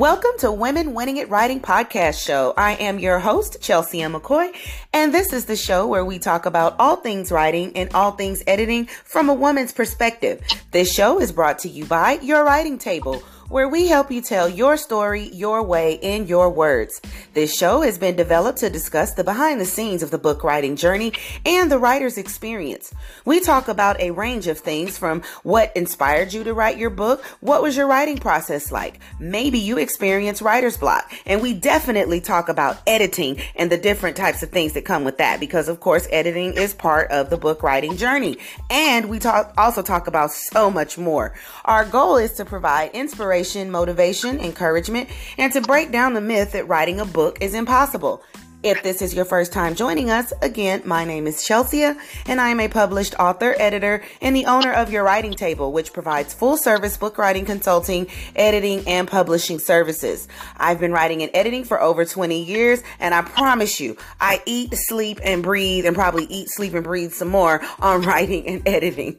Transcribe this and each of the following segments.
Welcome to Women Winning at Writing podcast show. I am your host, Chelsea M. McCoy, and this is the show where we talk about all things writing and all things editing from a woman's perspective. This show is brought to you by Your Writing Table where we help you tell your story your way in your words. This show has been developed to discuss the behind the scenes of the book writing journey and the writer's experience. We talk about a range of things from what inspired you to write your book, what was your writing process like? Maybe you experienced writer's block, and we definitely talk about editing and the different types of things that come with that because of course editing is part of the book writing journey. And we talk also talk about so much more. Our goal is to provide inspiration inspiration, motivation, encouragement, and to break down the myth that writing a book is impossible. If this is your first time joining us, again, my name is Chelsea, and I am a published author, editor, and the owner of Your Writing Table, which provides full service book writing consulting, editing, and publishing services. I've been writing and editing for over 20 years, and I promise you, I eat, sleep, and breathe, and probably eat, sleep, and breathe some more on writing and editing.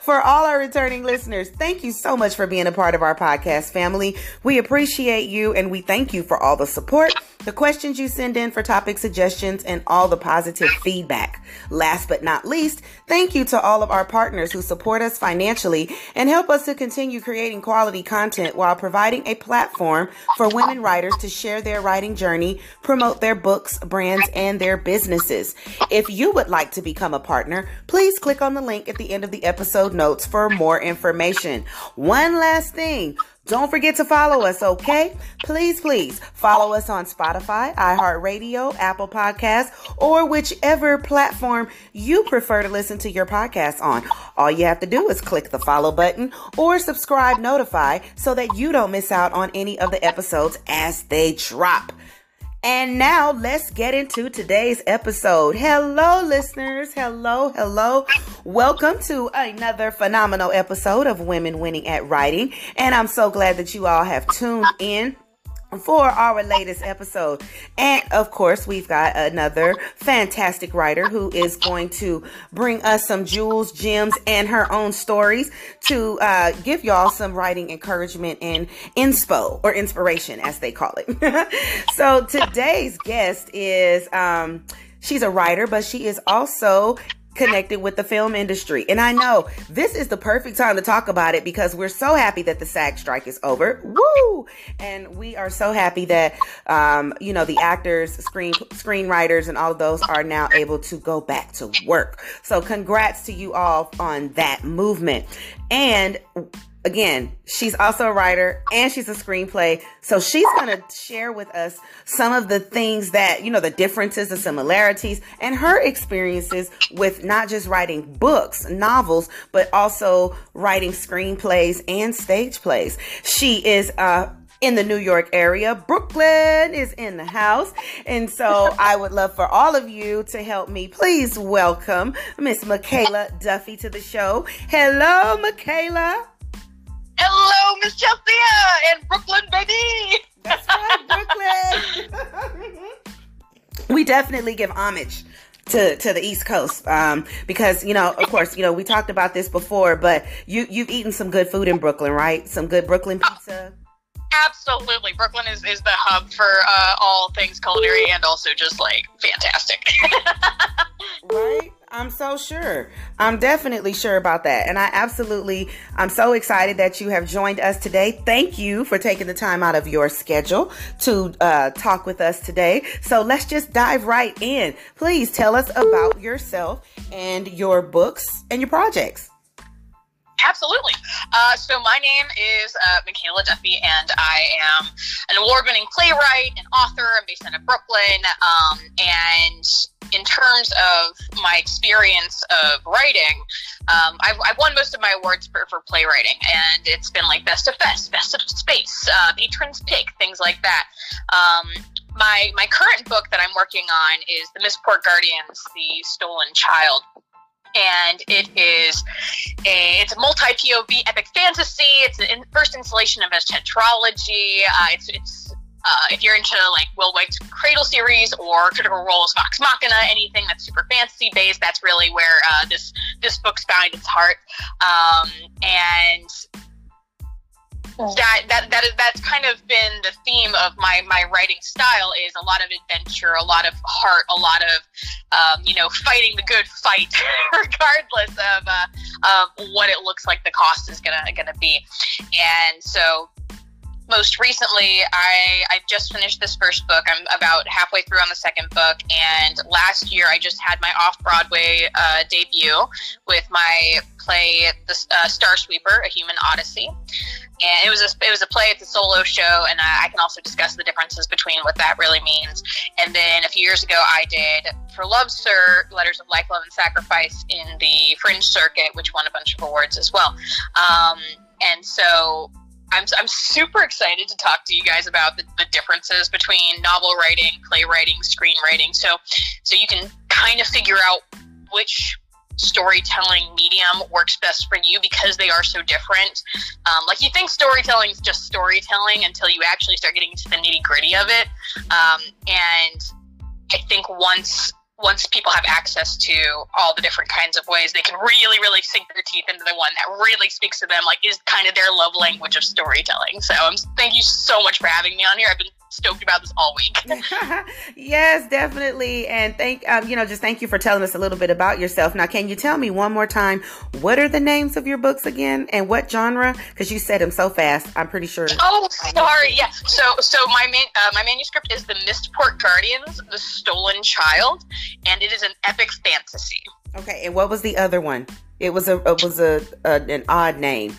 For all our returning listeners, thank you so much for being a part of our podcast family. We appreciate you, and we thank you for all the support, the questions you send in for topic suggestions, and all the positive feedback. Last but not least, thank you to all of our partners who support us financially and help us to continue creating quality content while providing a platform for women writers to share their writing journey, promote their books, brands, and their businesses. If you would like to become a partner, please click on the link at the end of the episode notes for more information. One last thing. Don't forget to follow us, okay? Please, please follow us on Spotify, iHeartRadio, Apple Podcasts, or whichever platform you prefer to listen to your podcast on. All you have to do is click the follow button or subscribe notify so that you don't miss out on any of the episodes as they drop. And now let's get into today's episode. Hello, listeners. Hello, hello. Welcome to another phenomenal episode of Women Winning at Writing. And I'm so glad that you all have tuned in for our latest episode. And of course, we've got another fantastic writer who is going to bring us some jewels, gems, and her own stories to uh, give y'all some writing encouragement and inspo or inspiration, as they call it. so today's guest is. Um, She's a writer, but she is also connected with the film industry. And I know this is the perfect time to talk about it because we're so happy that the SAG strike is over. Woo! And we are so happy that, um, you know, the actors, screen screenwriters, and all of those are now able to go back to work. So congrats to you all on that movement. And again, she's also a writer and she's a screenplay. So she's going to share with us some of the things that, you know, the differences, the similarities, and her experiences with not just writing books, novels, but also writing screenplays and stage plays. She is, uh, in the New York area. Brooklyn is in the house. And so I would love for all of you to help me. Please welcome Miss Mikaela Duffy to the show. Hello, Mikaela. Hello, Miss Chelsea and Brooklyn, baby. That's right, Brooklyn. we definitely give homage to to the East Coast um, because you know, of course, you know, we talked about this before, but you you've eaten some good food in Brooklyn, right? Some good Brooklyn pizza. Absolutely, Brooklyn is, is the hub for uh, all things culinary and also just like fantastic. right? I'm so sure. I'm definitely sure about that. And I absolutely, I'm so excited that you have joined us today. Thank you for taking the time out of your schedule to uh, talk with us today. So let's just dive right in. Please tell us about yourself and your books and your projects. Absolutely. Uh, so my name is uh, Mikaela Duffy, and I am an award-winning playwright and author. I'm based out of Brooklyn, um, and in terms of my experience of writing, um, I've, I've, won most of my awards for, for, playwriting, and it's been like Best of Fest, Best of Space, uh, Patron's Pick, things like that. Um, my my current book that I'm working on is The Mistport Guardians: The Stolen Child, and it is a it's a multi POV epic fantasy. It's the first installation of a tetralogy. Uh, it's it's uh, if you're into like Will Wight's Cradle series or Critical Role's Vox Machina, anything that's super fantasy based, that's really where uh, this this book's found its heart. Um, and that that that is that's kind of been the theme of my my writing style is a lot of adventure, a lot of heart, a lot of um, you know fighting the good fight, regardless of uh, of what it looks like the cost is gonna gonna be. And so most recently, I I just finished this first book. I'm about halfway through on the second book, and last year I just had my off Broadway uh, debut with my play, The uh, Star Sweeper: A Human Odyssey. And it was a it was a play. It's a solo show, and I, I can also discuss the differences between what that really means. And then a few years ago, I did for Love Sir Letters of Life, Love, and Sacrifice in the Fringe Circuit, which won a bunch of awards as well. Um, and so I'm, I'm super excited to talk to you guys about the, the differences between novel writing, playwriting, screenwriting. So, so you can kind of figure out which storytelling medium works best for you because they are so different. Um, like you think storytelling is just storytelling until you actually start getting into the nitty gritty of it. Um, and I think once once people have access to all the different kinds of ways, they can really, really sink their teeth into the one that really speaks to them, like is kind of their love language of storytelling. So, um, thank you so much for having me on here. I've been stoked about this all week. yes, definitely. And thank um, you know, just thank you for telling us a little bit about yourself. Now, can you tell me one more time what are the names of your books again and what genre? Because you said them so fast. I'm pretty sure. Oh, sorry. Yeah. So, so my main uh, my manuscript is the Mistport Guardians, the Stolen Child, and it is an epic fantasy. Okay. And what was the other one? It was a it was a, a an odd name.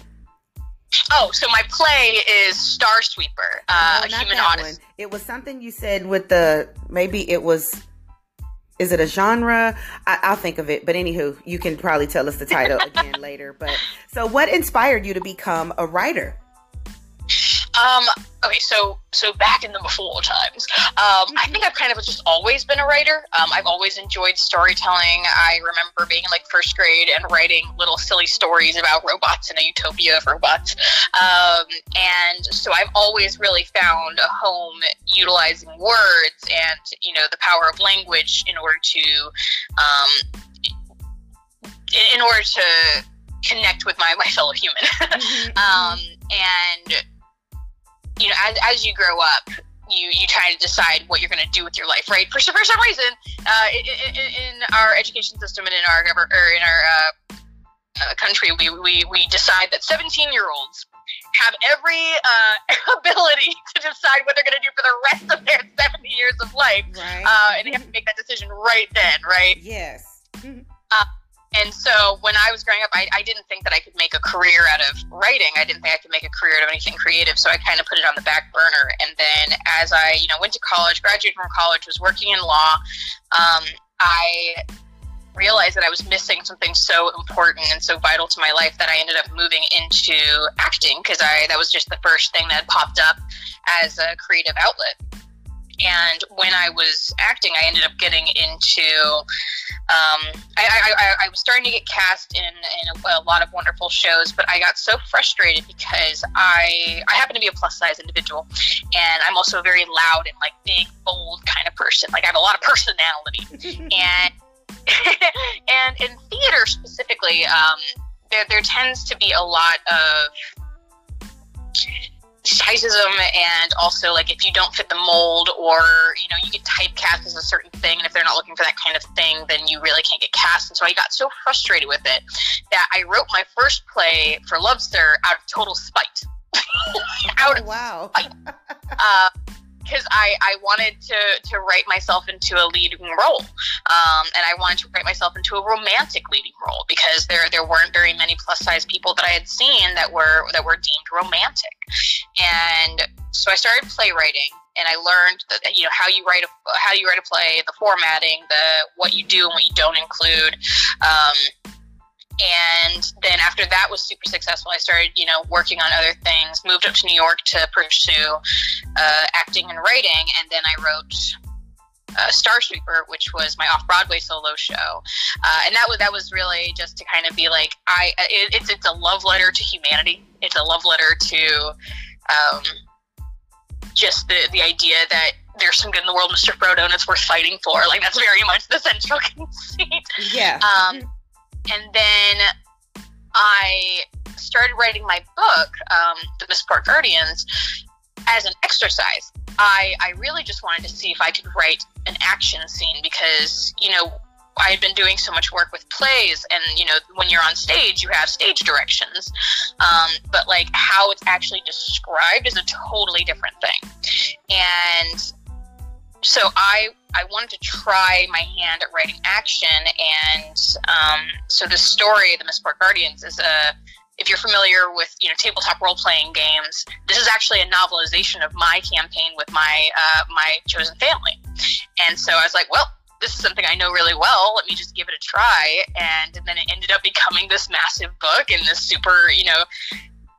Oh, so my play is Star Sweeper, uh, no, a human odyssey. One. It was something you said with the maybe it was. Is it a genre? I, will think of it. But anywho, you can probably tell us the title again later. But so, what inspired you to become a writer? Um, okay, so so back in the before times, um, I think I've kind of just always been a writer. Um, I've always enjoyed storytelling. I remember being in like first grade and writing little silly stories about robots in a utopia of robots. Um, and so I've always really found a home utilizing words and you know the power of language in order to um, in order to connect with my, my fellow human. Mm-hmm. um, and you know, as, as you grow up, you you try to decide what you're going to do with your life, right? For, for some reason, uh, in, in, in, our education system and in our or in our uh, uh, country, we, we we decide that 17 year olds have every uh, ability to decide what they're going to do for the rest of their 70 years of life, right. Uh, and they have to make that decision right then, right? Yes. Uh, and so when I was growing up, I, I, didn't think that I could make a career out of writing. I didn't think I could make a career out of anything creative. So I kind of put it on the back burner. And then as I, you know, went to college, graduated from college, was working in law, um, I realized that I was missing something so important and so vital to my life that I ended up moving into acting because I that was just the first thing that popped up as a creative outlet. And when I was acting, I ended up getting into. Um, I, I, I, was starting to get cast in, in a, a, lot of wonderful shows, but I got so frustrated because I I happen to be a plus size individual, and I'm also a very loud and like big, bold kind of person. Like I have a lot of personality, and and in theater specifically, um, there there tends to be a lot of sizism and also like if you don't fit the mold or you know you get typecast as a certain thing and if they're not looking for that kind of thing then you really can't get cast. And so i got so frustrated with it that i wrote my first play for Love Sir out of total spite. Out oh, wow. spite. Uh, because I, I wanted to, to write myself into a leading role. Um, and I wanted to write myself into a romantic leading role because there, there weren't very many plus size people that I had seen that were, that were deemed romantic. And so I started playwriting and I learned that, you know, how you write a, how you write a play, the formatting, the, what you do and what you don't include. Um, and then after that was super successful i started you know working on other things moved up to new york to pursue uh, acting and writing and then i wrote uh, Star Sweeper, which was my off-Broadway solo show, uh, and that was that was really just to kind of be like, I it, it's it's a love letter to humanity. It's a love letter to um, just the the idea that there's some good in the world, Mr. Frodo, and it's worth fighting for. Like that's very much the central conceit. Yeah. Um, and then I started writing my book, um, The Mistport Guardians, as an exercise. I, I really just wanted to see if I could write an action scene because, you know, I had been doing so much work with plays, and you know, when you're on stage, you have stage directions, um, but like how it's actually described is a totally different thing. And so I I wanted to try my hand at writing action, and um, so the story, the Mistport Guardians, is a if you're familiar with you know tabletop role playing games, this is actually a novelization of my campaign with my uh, my chosen family. And so I was like, well, this is something I know really well. Let me just give it a try. And, and then it ended up becoming this massive book and this super you know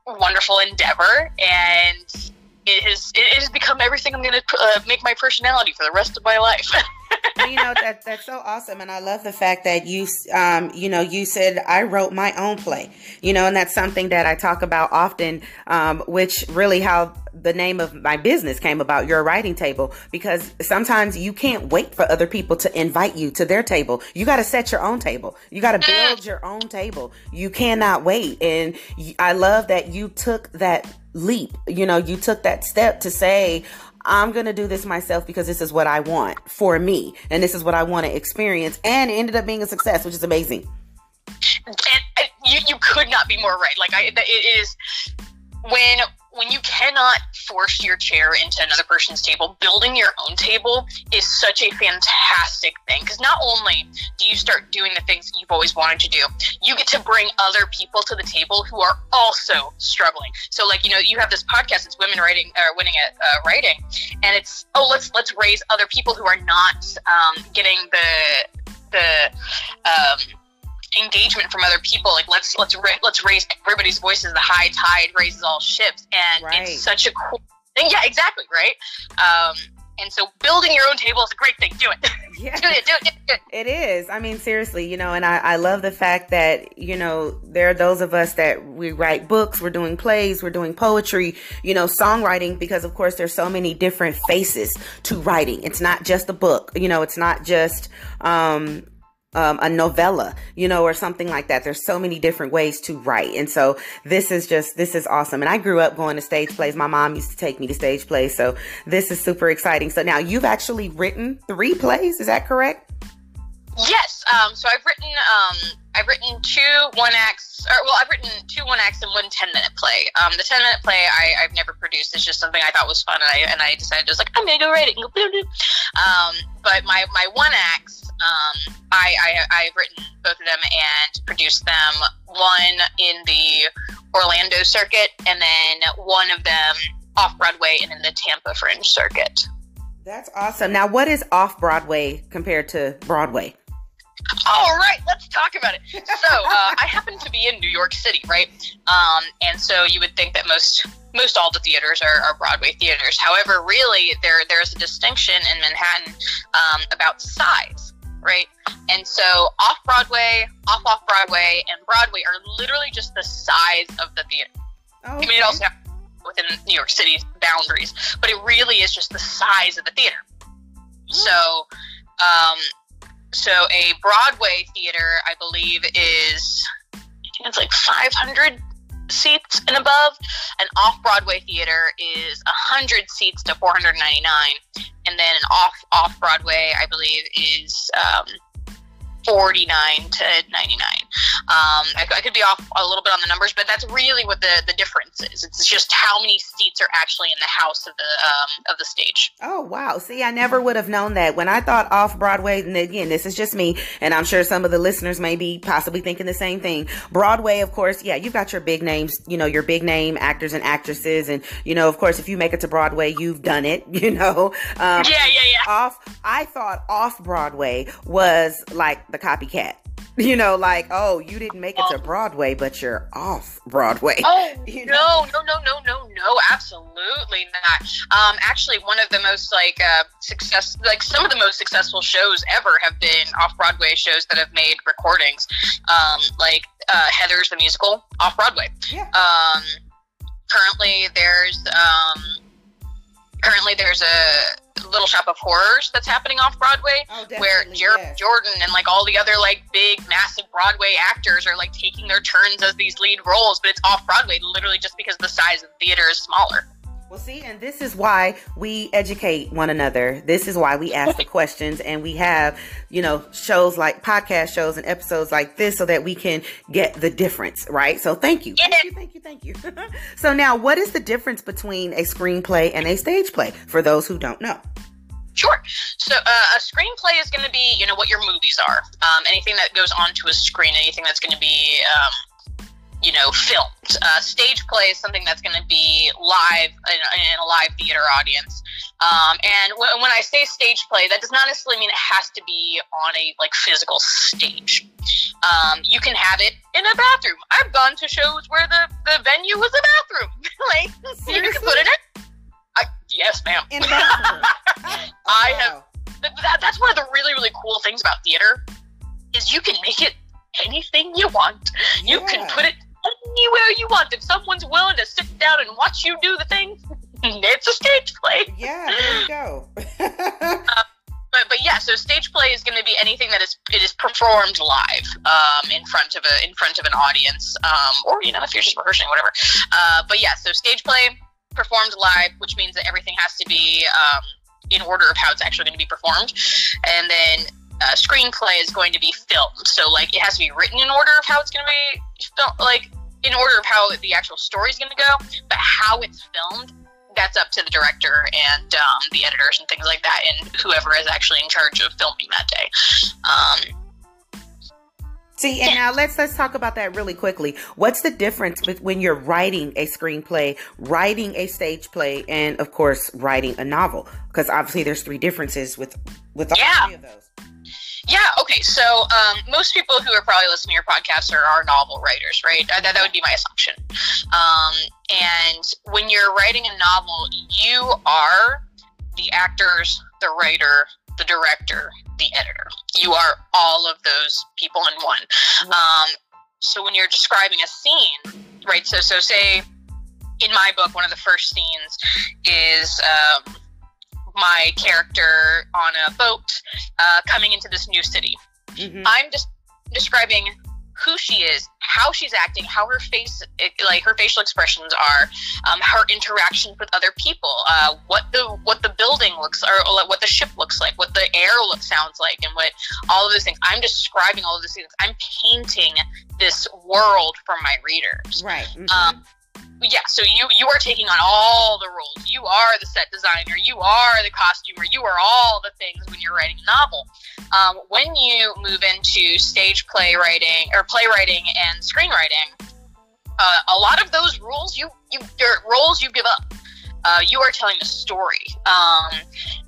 wonderful endeavor. And it has it has become everything I'm going to uh, make my personality for the rest of my life. you know that that's so awesome, and I love the fact that you um you know you said I wrote my own play, you know, and that's something that I talk about often, um, which really how the name of my business came about your writing table because sometimes you can't wait for other people to invite you to their table. You got to set your own table. You got to build your own table. You cannot wait and i love that you took that leap you know you took that step to say I'm going to do this myself because this is what I want for me and this is what I want to experience. And it ended up being a success, which is amazing. And, and you, you could not be more right. Like, I, it is when when you cannot force your chair into another person's table, building your own table is such a fantastic thing because not only do you start doing the things you've always wanted to do, you get to bring other people to the table who are also struggling. So, like you know, you have this podcast, it's women writing, uh, winning at uh, writing, and it's oh let's let's raise other people who are not um, getting the the um, engagement from other people. Like let's let's let's raise everybody's voices. The high tide raises all ships, and right. it's such a cool thing. Yeah, exactly right. Um, and so building your own table is a great thing. Do it. Yeah. do, it, do it, do it, It is. I mean, seriously, you know, and I, I love the fact that, you know, there are those of us that we write books, we're doing plays, we're doing poetry, you know, songwriting, because of course there's so many different faces to writing. It's not just a book, you know, it's not just, um, um, a novella, you know, or something like that. There's so many different ways to write. And so this is just, this is awesome. And I grew up going to stage plays. My mom used to take me to stage plays. So this is super exciting. So now you've actually written three plays. Is that correct? Yes. Um, so I've written, um, I've written two one acts, or well, I've written two one acts and one 10 minute play. Um, the 10 minute play I, have never produced. It's just something I thought was fun. And I, and I decided I was like, I'm to go write it. Um, but my, my one acts, um, I, I, I've written both of them and produced them. One in the Orlando circuit, and then one of them off Broadway and in the Tampa Fringe circuit. That's awesome. Now, what is off Broadway compared to Broadway? All right, let's talk about it. So, uh, I happen to be in New York City, right? Um, and so you would think that most most all the theaters are, are Broadway theaters. However, really, there there's a distinction in Manhattan um, about size right? And so off Broadway, off off Broadway, and Broadway are literally just the size of the theater. Oh, okay. I mean, it also within New York City's boundaries, but it really is just the size of the theater. Mm. So, um, so a Broadway theater, I believe, is it's like 500 seats and above. An off Broadway theater is 100 seats to 499 and then an off off Broadway, I believe, is um, 49 to 99. Um, I, I, could be off a little bit on the numbers, but that's really what the, the difference is. It's just how many seats are actually in the house of the um, of the stage. Oh wow! See, I never would have known that. When I thought off Broadway, and again, this is just me, and I'm sure some of the listeners may be possibly thinking the same thing. Broadway, of course, yeah, you've got your big names, you know, your big name actors and actresses, and you know, of course, if you make it to Broadway, you've done it. You know, um, yeah, yeah, yeah. Off, I thought off Broadway was like the copycat. You know, like, oh, you didn't make it to Broadway, but you're off Broadway. Oh, you know? no, no, no, no, no, no, absolutely not. Um, actually, one of the most like uh, success, like some of the most successful shows ever have been off Broadway shows that have made recordings. Um, like uh, Heathers the musical off Broadway. Yeah. Um, currently, there's um, currently there's a Little Shop of Horrors that's happening off Broadway, Oh, where definitely, Jared. Jordan and like all the other like big massive Broadway actors are like taking their turns as these lead roles, but it's off Broadway literally just because the size of the theater is smaller. Well, see, and this is why we educate one another. This is why we ask the questions and we have, you know, shows like podcast shows and episodes like this so that we can get the difference, right? So thank you. Thank you, thank you, thank you. so now, what is the difference between a screenplay and a stage play for those who don't know? Sure. So uh, a screenplay is going to be, you know, what your movies are. Um, anything that goes onto a screen, anything that's going to be, um, you know, filmed. Uh, stage play is something that's going to be live in, in a live theater audience. Um, and w- when I say stage play, that does not necessarily mean it has to be on a like physical stage. Um, you can have it in a bathroom. I've gone to shows where the, the venue was a bathroom. like you can put it in. I, yes, ma'am. In bathroom. I Oh, have. Th- that, that's one of the really really cool things about theater is you can make it anything you want you can put it anywhere you want. If someone's willing to sit down and watch you do the thing it's a stage play. Yeah, there you go. but but yeah so stage play is going to be anything that is it is performed live um, in front of a in front of an audience um, or you know if you're just rehearsing whatever. Uh, but yeah so stage play performed live which means that everything has to be um, in order of how it's actually going to be performed. And then uh, screenplay is going to be filmed. So like it has to be written in order of how it's going to be fil- like in order of how the actual story is going to go but how it's filmed that's up to the director and um, the editors and things like that, and whoever is actually in charge of filming that day. Um, See, and now let's let's talk about that really quickly. What's the difference when you're writing a screenplay, writing a stage play, and of course writing a novel? Because obviously there's three differences with with all Yeah. three of those. Yeah, okay. So um, most people who are probably listening to your podcast are, are novel writers, right? Uh, that, that would be my assumption. Um, and when you're writing a novel, you are the actors, the writer, the director, the editor. You are all of those people in one. Um, so when you're describing a scene, right? So so say in my book, one of the first scenes is um, my character on a boat uh, coming into this new city. Mhm. I'm just describing who she is, how she's acting, how her face, like her facial expressions are, um, her interactions with other people, uh, what the what the building looks, or, or what the ship looks like, what the air sounds like, and what all of those things. I'm describing all of these things. I'm painting this world for my readers Right. mhm. um, yeah so you you are taking on all the roles. You are the set designer. You are the costumer. You are all the things when you're writing a novel. Um, when you move into stage playwriting or playwriting and screenwriting uh, a lot of those rules you you roles you give up. Uh, you are telling a story. Um,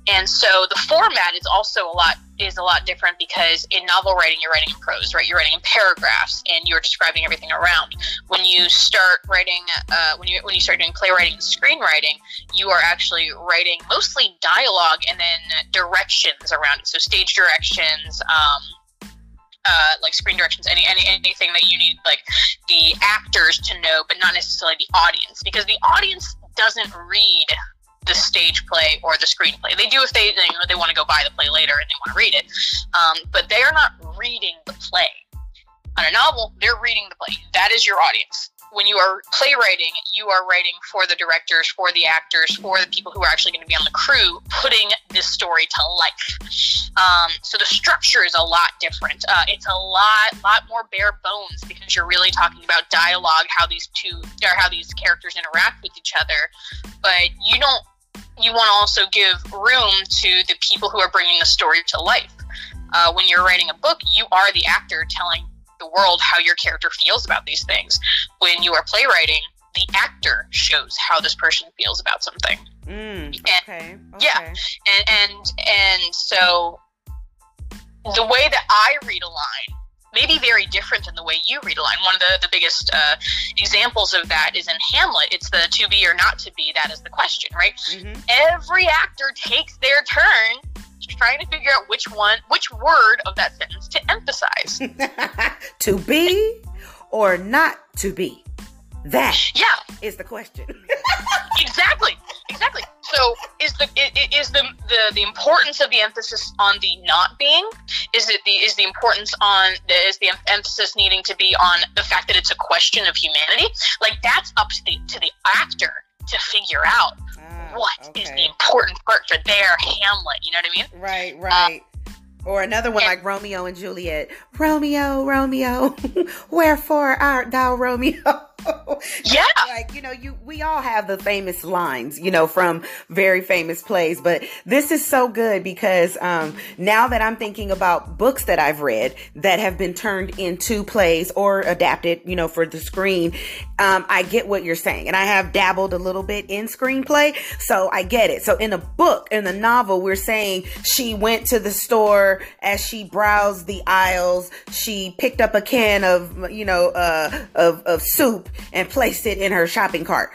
and so the format is also a lot is a lot different because in novel writing you're writing in prose right? You're writing in paragraphs and you're describing everything around. When you start writing uh, when you when you start doing playwriting and screenwriting you are actually writing mostly dialogue and then directions around it. So stage directions um, uh, like screen directions any, any anything that you need like the actors to know but not necessarily the audience because the audience doesn't read the stage play or the screenplay. They do if they you know, they want to go buy the play later and they want to read it, um, but they are not reading the play. On a novel, they're reading the play. That is your audience. When you are playwriting, you are writing for the directors, for the actors, for the people who are actually going to be on the crew, putting this story to life. Um, so the structure is a lot different. Uh, it's a lot, lot more bare bones because you're really talking about dialogue, how these two or how these characters interact with each other. But you don't you want to also give room to the people who are bringing the story to life. Uh, when you're writing a book, you are the actor telling the world how your character feels about these things. When you are playwriting, the actor shows how this person feels about something. Mm, okay. yeah. okay. And and and so the way that I read a line may be very different than the way you read a line. One of the, the biggest uh, examples of that is in Hamlet. It's the to be or not to be, that is the question, right? Mhm. every actor takes their turn trying to figure out which one which word of that sentence to emphasize to be or not to be? That yeah is the question. exactly exactly so is the is the, the the importance of the emphasis on the not being? Is it the is the importance on the, is the emphasis needing to be on the fact that it's a question of humanity? Like that's up to the to the actor to figure out ah, what okay. is the important part for their Hamlet. You know what I mean? Right, right. Or another one like Romeo and Juliet. Romeo, Romeo, wherefore art thou Romeo? yeah. like, you know, you we all have the famous lines, you know, from very famous plays, but this is so good because um now that I'm thinking about books that I've read that have been turned into plays or adapted, you know, for the screen, um I get what you're saying. And I have dabbled a little bit in screenplay, so I get it. So in a book, in the novel, we're saying she went to the store as she browsed the aisles, she picked up a can of, you know, uh of of soup and placed it in her shopping cart.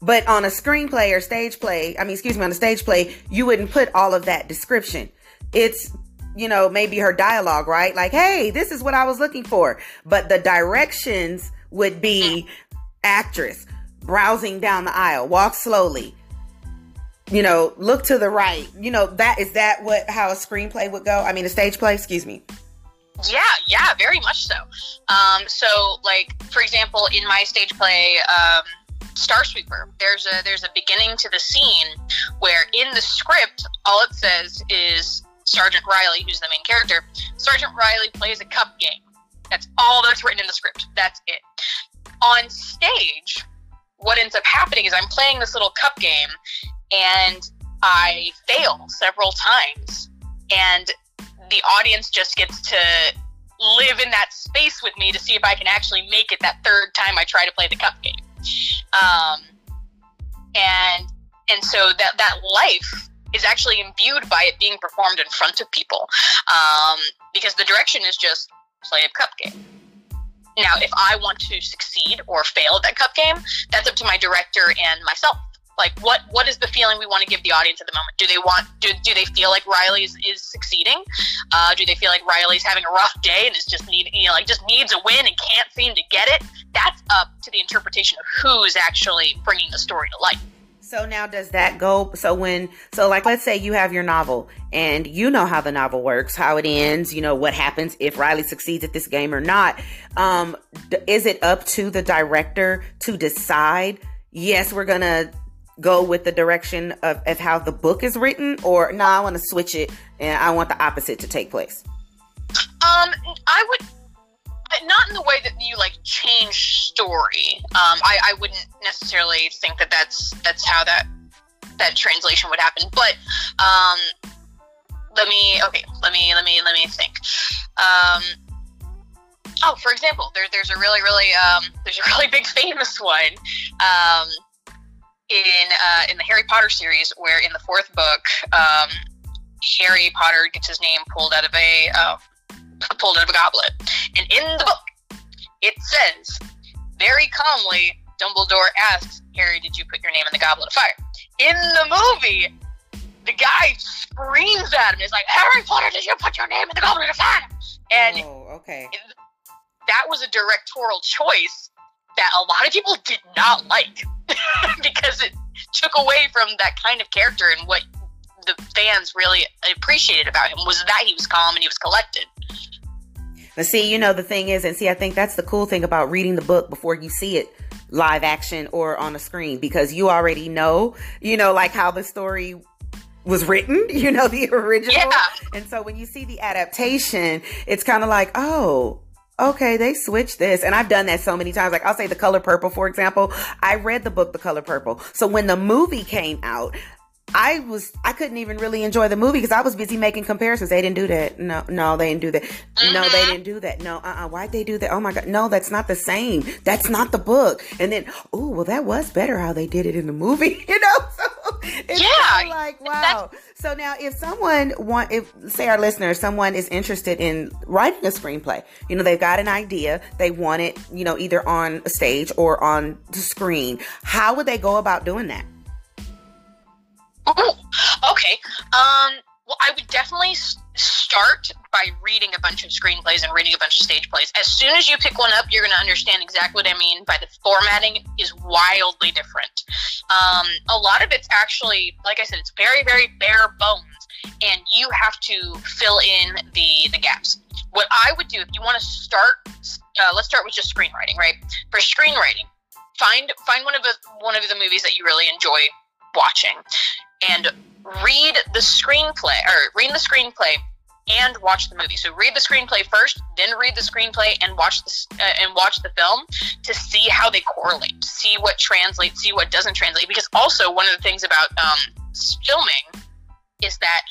But on a screenplay or stage play, I mean, excuse me, on a stage play, you wouldn't put all of that description. It's, you know, maybe her dialogue, right? Like, hey, this is what I was looking for. But the directions would be mm-hmm. actress browsing down the aisle, walk slowly, you know, look to the right. You know, that is that what how a screenplay would go? I mean, a stage play, excuse me. Yeah, yeah, very much so. Um, so, like for example, in my stage play, um, Star Sweeper, there's a there's a beginning to the scene where in the script, all it says is Sergeant Riley, who's the main character. Sergeant Riley plays a cup game. That's all that's written in the script. That's it. On stage, what ends up happening is I'm playing this little cup game, and I fail several times, and the audience just gets to live in that space with me to see if I can actually make it that third time I try to play the cup game. Um, and and so that that life is actually imbued by it being performed in front of people, um, because the direction is just play a cup game. Now, if I want to succeed or fail at that cup game, that's up to my director and myself like what what is the feeling we want to give the audience at the moment? Do they want do, do they feel like riley is, is succeeding? Uh, do they feel like riley's having a rough day and is just need you know like just needs a win and can't seem to get it? That's up to the interpretation of who's actually bringing the story to life. So now does that go so when so like let's say you have your novel and you know how the novel works how it ends you know what happens if riley succeeds at this game or not. Um is it up to the director to decide yes we're gonna go with the direction of, of how the book is written or no i want to switch it and i want the opposite to take place? Um i would not in the way that you like change story. Um i i wouldn't necessarily think that that's that's how that that translation would happen but um let me okay let me let me let me think. Um oh for example there, there's a really really um there's a really big famous one. Um in uh, in the Harry Potter series, where in the fourth book, um, Harry Potter gets his name pulled out of a uh, pulled out of a goblet, and in the book, it says very calmly, Dumbledore asks Harry, "Did you put your name in the goblet of fire?" In the movie, the guy screams at him. He's like, "Harry Potter, did you put your name in the goblet of fire?" And oh, okay, that was a directorial choice that a lot of people did not like. because it took away from that kind of character and what the fans really appreciated about him was that he was calm and he was collected. But see, you know, the thing is, and see, I think that's the cool thing about reading the book before you see it live action or on a screen because you already know, you know, like how the story was written, you know, the original. Yeah. And so when you see the adaptation, it's kind of like, oh, okay, they switched this. And I've done that so many times. Like I'll say The Color Purple, for example. I read the book The Color Purple. So when the movie came out, I was I couldn't even really enjoy the movie because I was busy making comparisons. They didn't do that. No, no, they didn't do that. No, they mm-hmm. didn't do that. No, uh, uh-uh. why'd they do that? Oh my god, no, that's not the same. That's not the book. And then, oh, well, that was better how they did it in the movie. You know, so it's yeah, like wow. So now, if someone want, if say our listener, someone is interested in writing a screenplay, you know, they've got an idea, they want it, you know, either on a stage or on the screen. How would they go about doing that? Oh, okay. Um, well, I would definitely start by reading a bunch of screenplays and reading a bunch of stage plays. As soon as you pick one up, you're going to understand exactly what I mean by the formatting is wildly different. Um, a lot of it's actually, like I said, it's very, very bare bones, and you have to fill in the the gaps. What I would do if you want to start, uh, let's start with just screenwriting, right? For screenwriting, find find one of the one of the movies that you really enjoy watching, and read the screenplay or read the screenplay and watch the movie. So read the screenplay first, then read the screenplay and watch the uh, and watch the film to see how they correlate, see what translates, see what doesn't translate. Because also one of the things about um, filming is that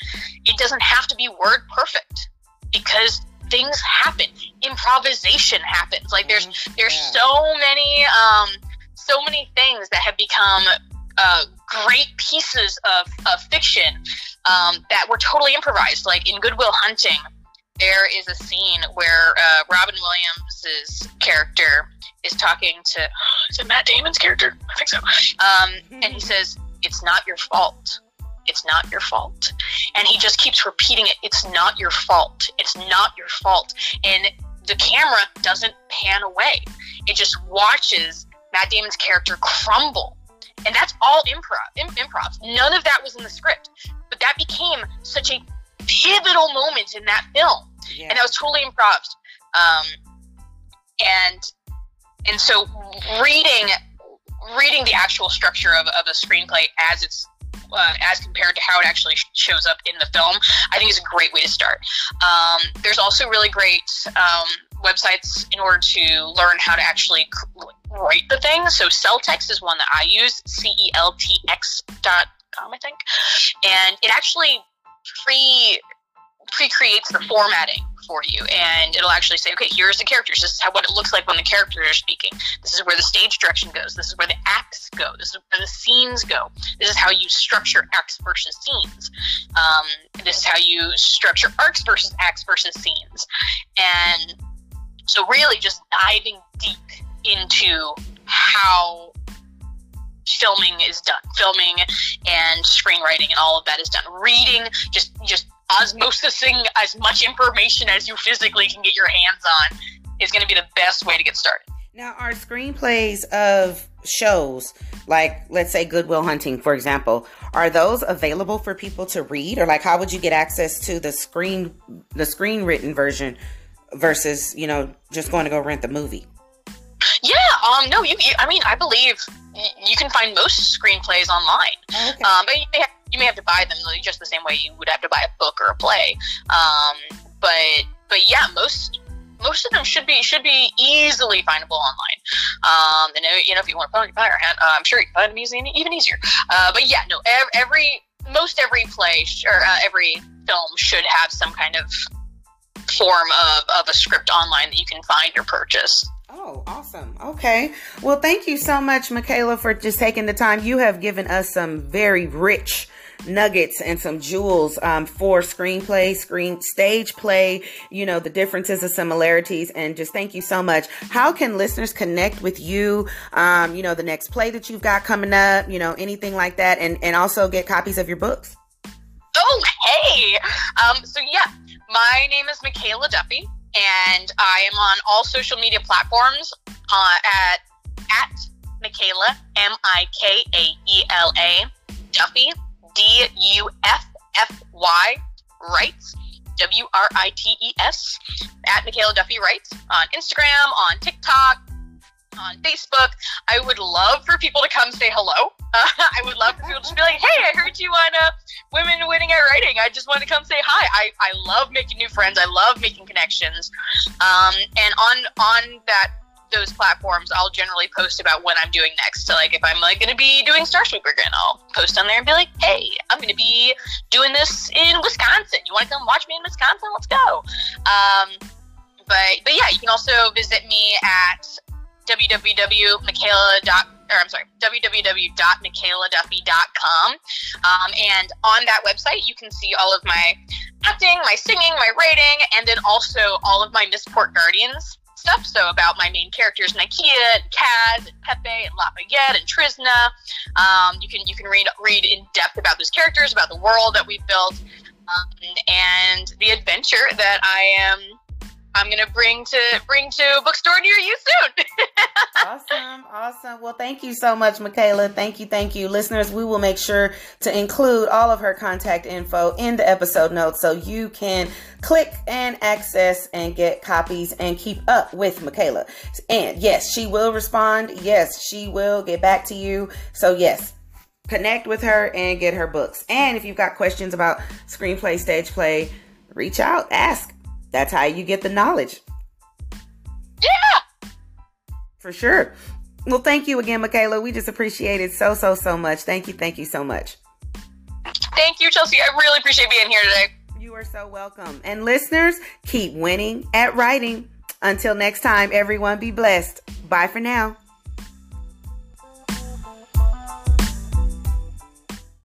it doesn't have to be word perfect because things happen. Improvisation happens. Like there's mm-hmm. there's so many um, so many things that have become uh, great pieces of, of fiction um, that were totally improvised. Like in Good Will Hunting, there is a scene where uh, Robin Williams' character is talking to is it Matt Damon's character? I think so. Um, and he says, "It's not your fault. It's not your fault." And he just keeps repeating it. It's not your fault. It's not your fault. And the camera doesn't pan away. It just watches Matt Damon's character crumble and that's all improv. Im- improv. None of that was in the script, but that became such a pivotal moment in that film, yeah. and that was totally improv. Um, and and so reading reading the actual structure of, of a screenplay as it's uh, as compared to how it actually shows up in the film, I think is a great way to start. Um, there's also really great um, websites in order to learn how to actually write the thing. So Celtx is one that I use, C E L T X dot com, I think, and it actually pre pre creates the formatting for you, and it'll actually say, okay, here's the characters. This is how what it looks like when the characters are speaking. This is where the stage direction goes. This is where the acts go. This is where the scenes go. This is how you structure acts versus scenes. Um, this is how you structure arcs versus acts versus scenes, and so really just diving deep into how filming is done, filming and screenwriting and all of that is done. Reading, just just osmosising as much information as you physically can get your hands on is going to be the best way to get started. Now, are screenplays of shows like, let's say, Good Will Hunting, for example, are those available for people to read, or like, how would you get access to the screen, the screen written version versus you know just going to go rent the movie? Yeah, um, no, you, you I mean, I believe you can find most screenplays online. Okay. Um, but you may, have, you may have to buy them just the same way you would have to buy a book or a play. Um, but but yeah, most most of them should be should be easily findable online. Um, and you know, if you want to put on your fire hat, uh, I'm sure you can find them easy, even easier. Uh, but yeah, no, every most every play or uh, every film should have some kind of form of, of a script online that you can find or purchase. Oh, awesome. Okay. Well, thank you so much, Mikaela, for just taking the time. You have given us some very rich nuggets and some jewels um, for screenplay, screen stage play, you know, the differences and similarities. And just thank you so much. How can listeners connect with you? Um, you know, the next play that you've got coming up, you know, anything like that, and, and also get copies of your books? Oh, hey. Um, so, yeah, my name is Mikaela Duffy and I am on all social media platforms uh, at at Mikaela M I K A E L A Duffy D U F F Y Writes W R I T E S at Mikaela Duffy Writes on Instagram, on TikTok, on Facebook. I would love for people to come say hello. Uh, I would love for people to be like, "Hey, I heard you on uh, Women Winning at Writing. I just want to come say hi." I, I love making new friends. I love making connections. Um, and on on that those platforms, I'll generally post about what I'm doing next. So, like, if I'm like going to be doing Star Sweeper again, I'll post on there and be like, "Hey, I'm going to be doing this in Wisconsin. You want to come watch me in Wisconsin? Let's go." Um, but but yeah, you can also visit me at www.mikaela. Or I'm sorry, www.mikaeladuffy.com. Um, and on that website, you can see all of my acting, my singing, my writing, and then also all of my Mistport Guardians stuff. So about my main characters, Nikea, and Kaz, and Pepe, and Lafayette, and Trisna. Um, you can you can read read in depth about those characters, about the world that we've built. um, and the adventure that I am I'm gonna bring to bring to a bookstore near you soon. awesome, awesome. Well, thank you so much, Mikaela. Thank you, thank you, listeners. We will make sure to include all of her contact info in the episode notes so you can click and access and get copies and keep up with Mikaela. And yes, she will respond. Yes, she will get back to you. So yes, connect with her and get her books. And if you've got questions about screenplay, stage play, reach out, ask. That's how you get the knowledge. Yeah. For sure. Well, thank you again, Mikaela. We just appreciate it so, so, so much. Thank you, thank you so much. Thank you, Chelsea. I really appreciate being here today. You are so welcome. And listeners, keep winning at writing. Until next time, everyone be blessed. Bye for now.